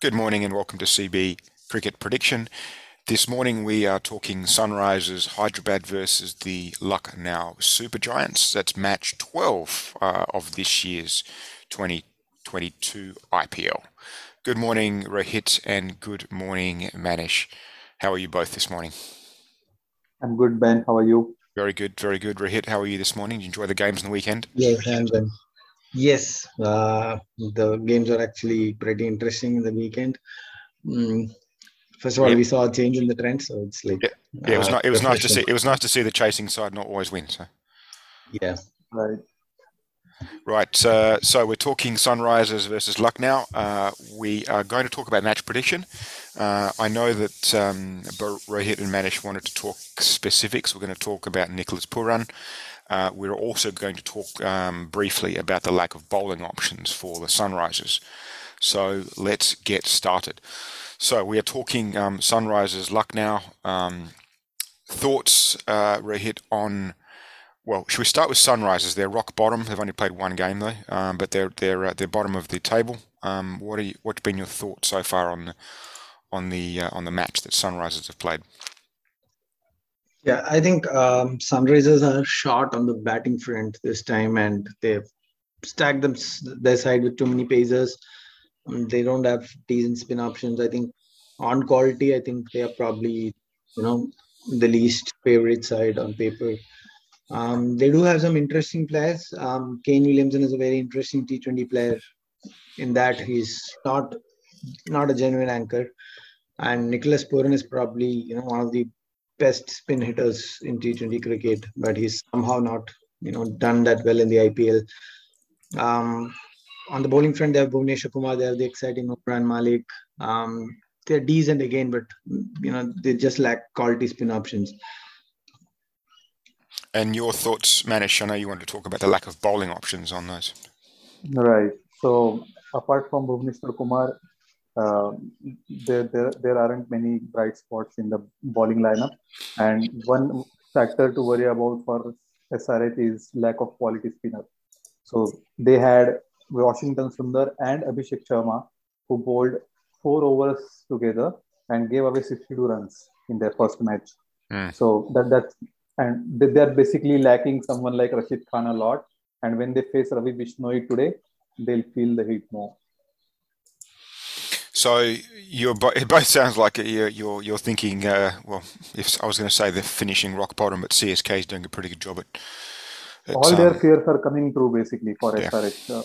Good morning and welcome to CB Cricket Prediction. This morning we are talking Sunrisers Hyderabad versus the Lucknow Super Giants. That's match 12 uh, of this year's 2022 IPL. Good morning, Rohit, and good morning, Manish. How are you both this morning? I'm good, Ben. How are you? Very good, very good. Rohit, how are you this morning? Did you enjoy the games on the weekend? Yes, I'm good. Yes, uh, the games are actually pretty interesting in the weekend. Mm, first of all, yeah. we saw a change in the trend, so it's like yeah, yeah it was uh, not, it was nice to see. It was nice to see the chasing side not always win. So yeah, right. Right, uh, so we're talking Sunrisers versus Lucknow. Uh, we are going to talk about match prediction. Uh, I know that um, Rohit and Manish wanted to talk specifics. We're going to talk about Nicholas Pooran. Uh, we're also going to talk um, briefly about the lack of bowling options for the Sunrisers. So let's get started. So we are talking um, Sunrisers Lucknow. Um, thoughts, uh, on well, should we start with Sunrisers? They're rock bottom. They've only played one game though, um, but they're they're uh, they're bottom of the table. Um, what are you, what's been your thoughts so far on the on the uh, on the match that Sunrisers have played? Yeah, I think um, Sunrisers are short on the batting front this time, and they've stacked them their side with too many pacers. Um, they don't have decent spin options. I think on quality, I think they are probably you know the least favorite side on paper. Um, they do have some interesting players. Um, Kane Williamson is a very interesting T20 player in that he's not not a genuine anchor, and Nicholas Pooran is probably you know one of the best spin hitters in T20 cricket, but he's somehow not, you know, done that well in the IPL. Um, on the bowling front, they have Bhuvneshwar Kumar, they have the exciting Umran Malik. Um, they're decent again, but you know they just lack quality spin options. And your thoughts, Manish? I know you want to talk about the lack of bowling options on those. Right. So apart from Bhuvneshwar Kumar, uh, there, there, there aren't many bright spots in the bowling lineup. And one factor to worry about for SRH is lack of quality spinner. So they had Washington Sundar and Abhishek Sharma who bowled four overs together and gave away 62 runs in their first match. Mm. So that that's and they are basically lacking someone like Rashid Khan a lot. And when they face Ravi Bishnoi today, they'll feel the heat more. So you're it both sounds like you're you're, you're thinking. Uh, well, if I was going to say they're finishing rock bottom, but CSK is doing a pretty good job at. at All their um, fears are coming true basically for yeah. SRH. Uh,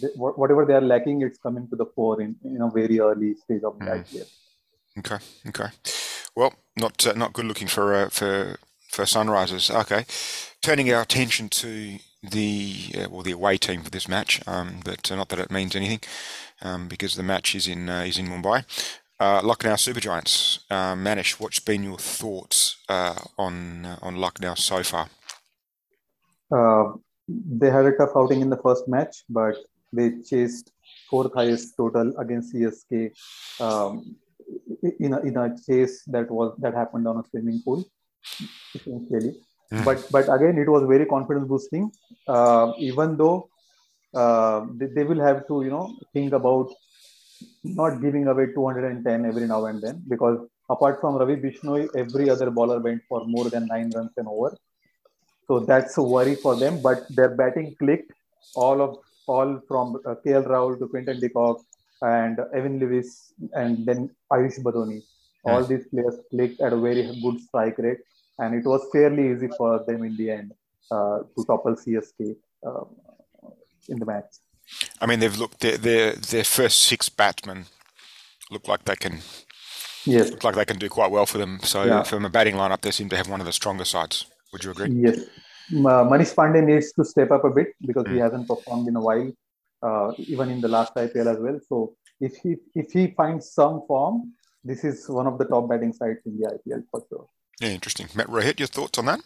they, whatever they are lacking, it's coming to the fore in you know very early stage of mm. that year. Okay, okay. Well, not uh, not good looking for uh, for for Sunrisers. Okay, turning our attention to the uh, well the away team for this match, um, but not that it means anything um, because the match is in uh, is in Mumbai. Uh, Lucknow Super Giants. Uh, Manish, what's been your thoughts uh, on uh, on Lucknow so far? Uh, they had a tough outing in the first match, but they chased fourth highest total against CSK um, in a in a chase that was that happened on a swimming pool, essentially. Mm. But but again, it was very confidence boosting. Uh, even though uh, they, they, will have to you know think about not giving away 210 every now and then because apart from Ravi Bishnoi, every other bowler went for more than nine runs and over. So that's a worry for them. But their batting clicked. All of all from uh, KL Rahul to Quinton de Kock and Evin Lewis and then Ayush Badoni. All these players clicked at a very good strike rate, and it was fairly easy for them in the end uh, to topple CSK. Uh, in the match. I mean, they've looked their their, their first six batsmen look like they can. Yes. Look like they can do quite well for them. So yeah. from a batting lineup, they seem to have one of the stronger sides. Would you agree? Yes. Manish Pandey needs to step up a bit because mm. he hasn't performed in a while, uh, even in the last IPL as well. So if he if he finds some form, this is one of the top batting sides in the IPL for sure. Yeah, interesting. Matt Rohit, your thoughts on that?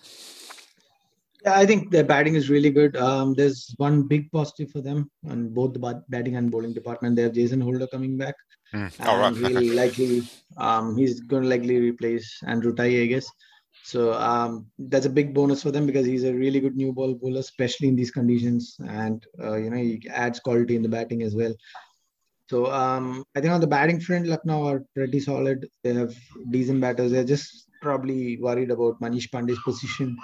Yeah, I think their batting is really good. Um, there's one big positive for them on both the batting and bowling department. They have Jason Holder coming back. Mm. All right. He'll likely, um, he's going to likely replace Andrew Tye, I guess. So um, that's a big bonus for them because he's a really good new ball bowler, especially in these conditions, and uh, you know he adds quality in the batting as well. So um, I think on the batting front, Lucknow are pretty solid. They have decent batters. They're just probably worried about Manish Pandey's position.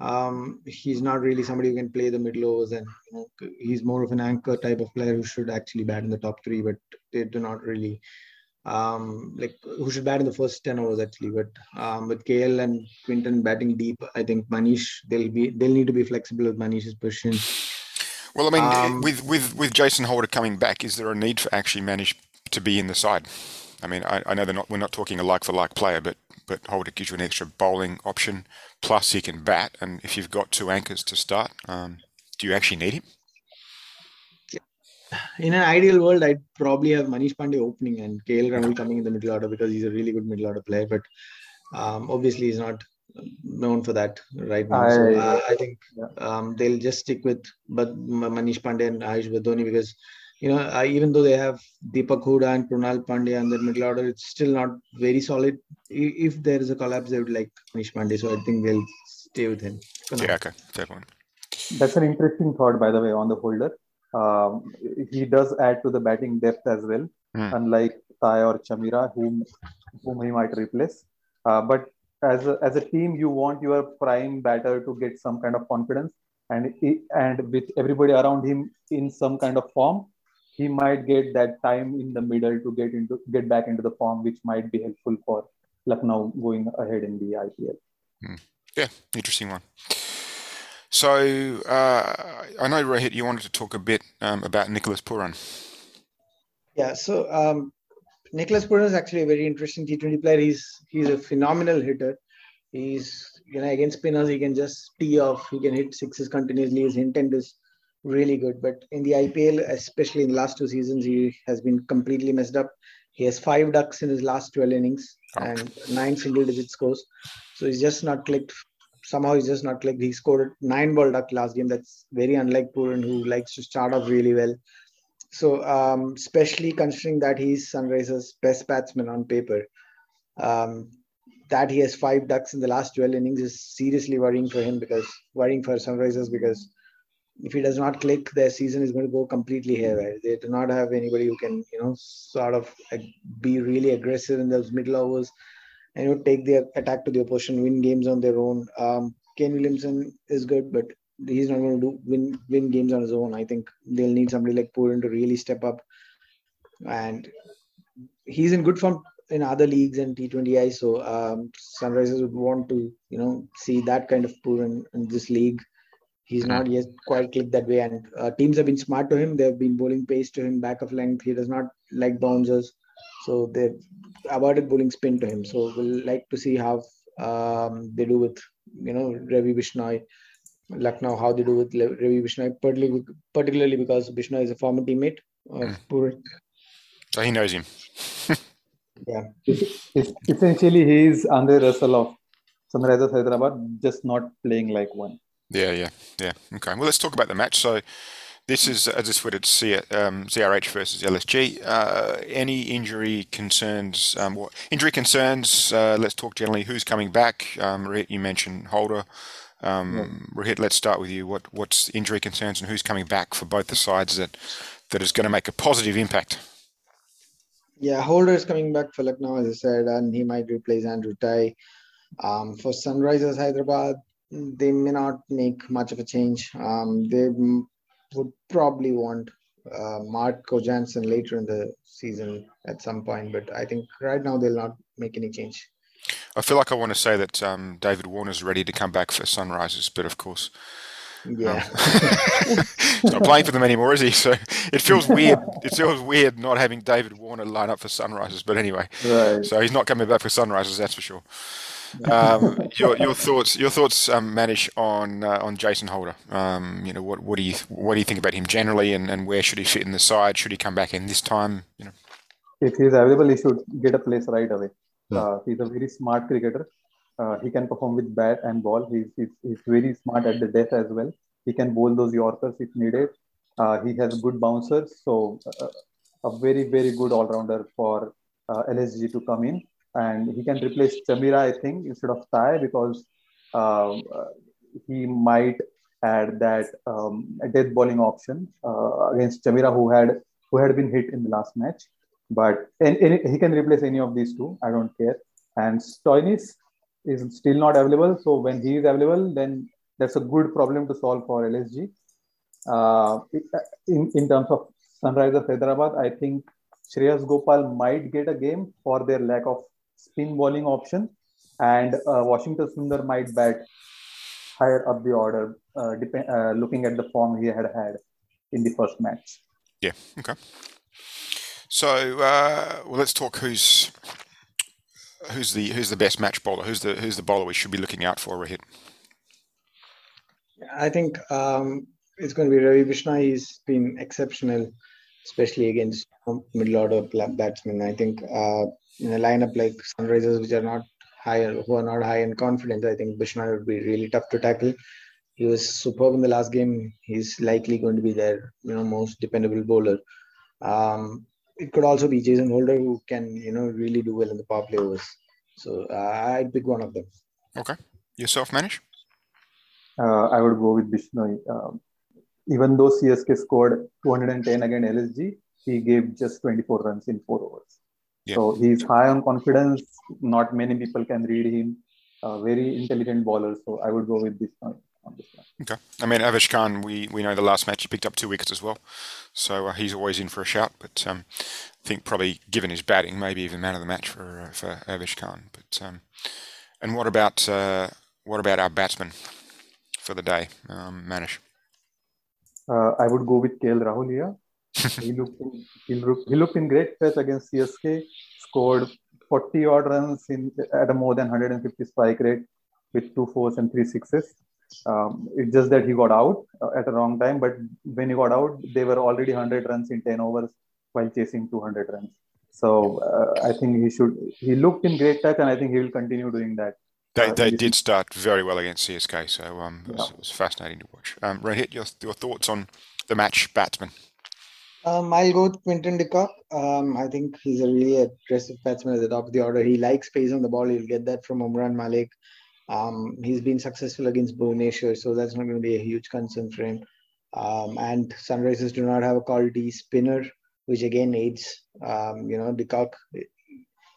Um, he's not really somebody who can play the middle overs, and you know, he's more of an anchor type of player who should actually bat in the top three, but they do not really um, like who should bat in the first 10 overs actually. But um, with KL and Quinton batting deep, I think Manish they'll be they'll need to be flexible with Manish's position. Well, I mean, um, with with with Jason Holder coming back, is there a need for actually Manish to be in the side? I mean, I, I know they're not we're not talking a like for like player, but but Holder gives you an extra bowling option. Plus, he can bat, and if you've got two anchors to start, um, do you actually need him? in an ideal world, I'd probably have Manish Pandey opening and KL Rahul coming in the middle order because he's a really good middle order player. But um, obviously, he's not known for that right now. I, so uh, I think um, they'll just stick with but Manish Pandey and Ayush Badoni because you know uh, even though they have Deepak Hooda and Krunal Pandya in the middle order, it's still not very solid. If there is a collapse, they would like Manish Pandey, so I think they'll stay with him. Yeah, okay, fair point. That's an interesting thought, by the way, on the holder um, he does add to the batting depth as well, mm. unlike Tye or Chamira, whom whom he might replace. Uh, but as a, as a team, you want your prime batter to get some kind of confidence, and and with everybody around him in some kind of form, he might get that time in the middle to get into get back into the form, which might be helpful for Lucknow going ahead in the IPL. Mm. Yeah, interesting one. So uh, I know Rohit, you wanted to talk a bit um, about Nicholas Pooran. Yeah, so um, Nicholas Pooran is actually a very interesting T20 player. He's he's a phenomenal hitter. He's you know against spinners he can just tee off. He can hit sixes continuously. His intent is really good. But in the IPL, especially in the last two seasons, he has been completely messed up. He has five ducks in his last 12 innings oh. and nine single digit scores. So he's just not clicked somehow he's just not clicked. He scored nine ball duck last game. That's very unlike Pooran, who likes to start off really well. So, um, especially considering that he's Sunrisers' best batsman on paper, um, that he has five ducks in the last 12 innings is seriously worrying for him because worrying for Sunrisers because if he does not click, their season is going to go completely haywire. They do not have anybody who can, you know, sort of be really aggressive in those middle overs and you know, take the attack to the opposition, win games on their own. Um, Kane Williamson is good, but he's not going to do win win games on his own. I think they'll need somebody like Pooran to really step up, and he's in good form in other leagues and T20I. So um, Sunrisers would want to you know see that kind of Pooran in this league. He's not yet quite clicked that way, and uh, teams have been smart to him. They've been bowling pace to him, back of length. He does not like bouncers, so they've avoided bowling spin to him. So we'll like to see how um, they do with you know Ravi Bishnoi, Lucknow, how they do with Ravi Bishnoi, particularly, particularly because Bishnoi is a former teammate of mm. So he knows him. yeah. Essentially, he is Andre Russell of Sunrisers Hyderabad, just not playing like one. Yeah, yeah, yeah. Okay. Well, let's talk about the match. So this is as just what it's C, um, SRH versus LSG. Uh, any injury concerns? Um, what, injury concerns? Uh, let's talk generally. Who's coming back? Um, Rohit, you mentioned Holder. Um, yeah. Rohit, let's start with you. What what's injury concerns and who's coming back for both the sides that that is going to make a positive impact? Yeah, Holder is coming back for Lucknow, as I said, and he might replace Andrew Tye. Um, for Sunrisers Hyderabad, they may not make much of a change. Um, they would probably want uh, Marco Jansen later in the season at some point, but I think right now they'll not make any change. I feel like I want to say that um, David Warner's ready to come back for Sunrisers, but of course, yeah, um, he's not playing for them anymore, is he? So it feels weird. It feels weird not having David Warner line up for Sunrisers, but anyway, right. so he's not coming back for Sunrisers, that's for sure. Um, your, your thoughts, your thoughts, um, Manish, on uh, on Jason Holder. Um, you know, what what do you what do you think about him generally, and, and where should he fit in the side? Should he come back in this time? You know, if he's available, he should get a place right away. Yeah. Uh, he's a very smart cricketer. Uh, he can perform with bat and ball. He's, he's, he's very smart at the death as well. He can bowl those Yorkers if needed. Uh, he has good bouncers, so uh, a very very good all rounder for uh, LSG to come in and he can replace Chamira, I think, instead of Tye because uh, he might add that um, death bowling option uh, against Chamira, who had who had been hit in the last match. But and, and he can replace any of these two. I don't care. And Stoinis is still not available. So when he is available, then that's a good problem to solve for LSG. Uh, in, in terms of Sunrisers Hyderabad, I think Shreyas Gopal might get a game for their lack of spin bowling option, and uh, Washington Sundar might bat higher up the order, uh, depend, uh, looking at the form he had had in the first match. Yeah. Okay. So uh, well, let's talk who's who's the who's the best match bowler. Who's the who's the bowler we should be looking out for, Rohit? I think um, it's going to be Ravi Bishnoi. He's been exceptional, especially against middle order batsmen. I think uh, in a lineup like Sunrisers, which are not higher, who are not high in confidence, I think Bishnoi would be really tough to tackle. He was superb in the last game. He's likely going to be their you know most dependable bowler. Um, it could also be Jason Holder who can you know really do well in the power play overs. So uh, I'd pick one of them. Okay, yourself, Manish. Uh, I would go with Bishnoi. Um, even though CSK scored 210 against LSG, he gave just 24 runs in four overs. Yeah. So he's high on confidence. Not many people can read him. A very intelligent bowler. So I would go with this one. Okay. I mean, Avesh Khan, we, we know the last match he picked up two wickets as well. So uh, he's always in for a shout. But um, I think probably given his batting, maybe even man of the match for uh, for Avesh Khan. But um, and what about uh, what about our batsman for the day, um, Manish? Uh, I would go with KL Rahul here. He looked in, he looked, he looked in great pace against CSK. Scored 40 odd runs in at a more than 150 strike rate with two fours and three sixes. Um, it's just that he got out uh, at the wrong time. But when he got out, they were already 100 runs in 10 overs while chasing 200 runs. So uh, I think he should. He looked in great touch, and I think he will continue doing that. They, uh, they did start very well against CSK, so um, it, was, it was fascinating to watch. Um, Rohit, your, your thoughts on the match batsman? Um, I'll go with Quinton de Kock. Um, I think he's a really aggressive batsman at the top of the order. He likes pace on the ball. He'll get that from Umran Malik. Um, he's been successful against Bhuvneshwar, so that's not going to be a huge concern for him. Um, and Sunrisers do not have a quality spinner, which again aids, um, you know, de Kock.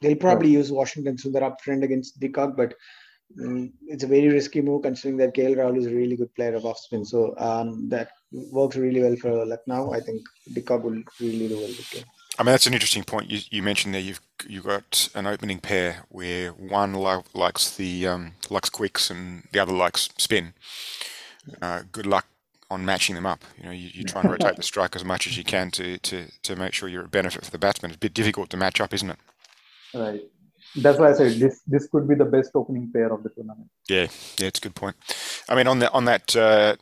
They'll probably use Washington Sundar up front against de Kock, but um, it's a very risky move considering that KL Rahul is a really good player of off spin. So um, that works really well for Lucknow. I think de will really do well this game. I mean, that's an interesting point you, you mentioned there. You've you got an opening pair where one likes the um, likes quicks and the other likes spin. Uh, good luck on matching them up. You know, you, you try and rotate the strike as much as you can to, to, to make sure you're a benefit for the batsman. It's a bit difficult to match up, isn't it? Right. That's why I said this this could be the best opening pair of the tournament. Yeah, yeah, it's a good point. I mean, on the on that uh,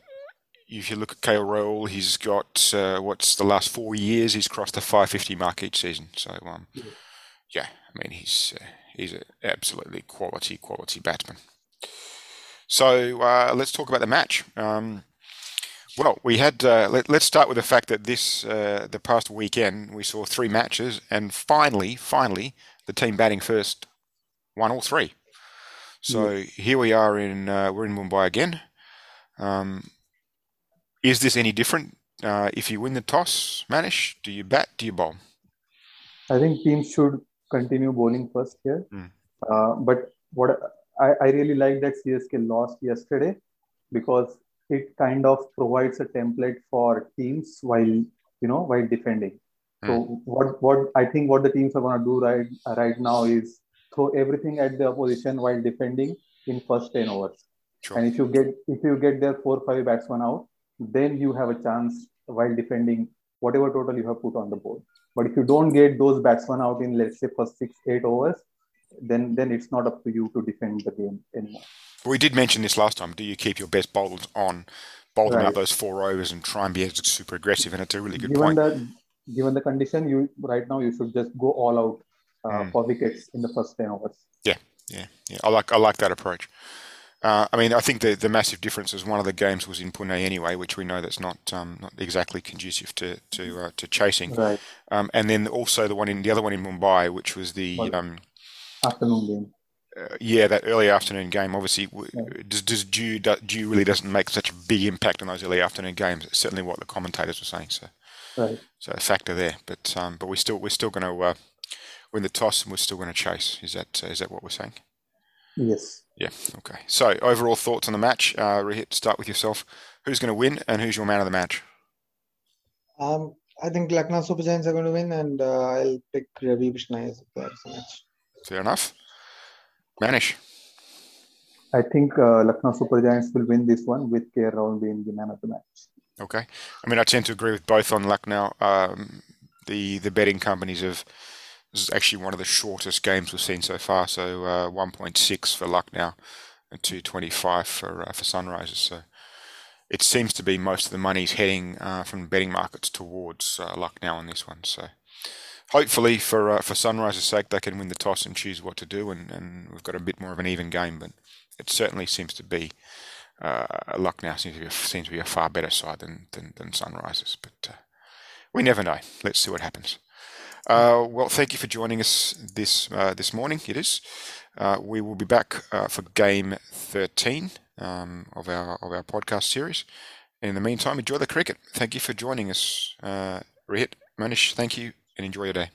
if you look at KL Rahul, he's got uh, what's the last four years he's crossed the 550 mark each season. So um, yeah. yeah, I mean he's uh, he's an absolutely quality quality batsman. So uh, let's talk about the match. Um, well, we had uh, let, us start with the fact that this uh, the past weekend we saw three matches, and finally, finally, the team batting first won all three. So yeah. here we are in uh, we're in Mumbai again. Um, is this any different? Uh, if you win the toss, Manish, do you bat? Do you bowl? I think teams should continue bowling first here. Mm. Uh, but what I, I really like that CSK lost yesterday because it kind of provides a template for teams while you know while defending. Mm. So what what I think what the teams are going to do right right now is throw everything at the opposition while defending in first ten overs. Sure. And if you get if you get their four five batsmen out, then you have a chance while defending whatever total you have put on the board. But if you don't get those batsmen out in let's say first six, eight overs, then then it's not up to you to defend the game anymore. We did mention this last time. Do you keep your best bowlers on, bowl them right. out those four overs, and try and be super aggressive? And it's a really good given point. That, given the condition, you right now you should just go all out uh, mm. for wickets in the first ten overs. Yeah, yeah, yeah. I like I like that approach. Uh, I mean, I think the, the massive difference is one of the games was in Pune anyway, which we know that's not um, not exactly conducive to to, uh, to chasing. Right. Um, and then also the one in the other one in Mumbai, which was the um, afternoon game. Uh, yeah, that early afternoon game. Obviously, yeah. does, does Dew, Dew really doesn't make such a big impact on those early afternoon games. It's certainly what the commentators were saying. So, Right. So a factor there, but um, but we still we're still going to uh, win the toss and we're still going to chase. Is that uh, is that what we're saying? Yes. Yeah. Okay. So overall thoughts on the match. Uh, Rohit, start with yourself. Who's going to win and who's your man of the match? Um, I think Lucknow Super Giants are going to win, and uh, I'll pick Ravi Bishnoi as the player of the match. Fair enough. Manish. I think uh, Lucknow Super Giants will win this one with KL Rahul being the man of the match. Okay. I mean, I tend to agree with both on Lucknow. Um, the the betting companies have this is actually one of the shortest games we've seen so far. So uh, 1.6 for Lucknow and 225 for uh, for Sunrisers. So it seems to be most of the money's heading uh, from betting markets towards uh, Lucknow on this one. So hopefully for uh, for Sunrisers' sake, they can win the toss and choose what to do, and, and we've got a bit more of an even game. But it certainly seems to be uh, Lucknow seems to be a, seems to be a far better side than than, than Sunrisers. But we never know. Let's see what happens. Uh, well, thank you for joining us this uh, this morning. It is. Uh, we will be back uh, for game 13 um, of our of our podcast series. in the meantime, enjoy the cricket. Thank you for joining us, uh, Rohit, Manish. Thank you, and enjoy your day.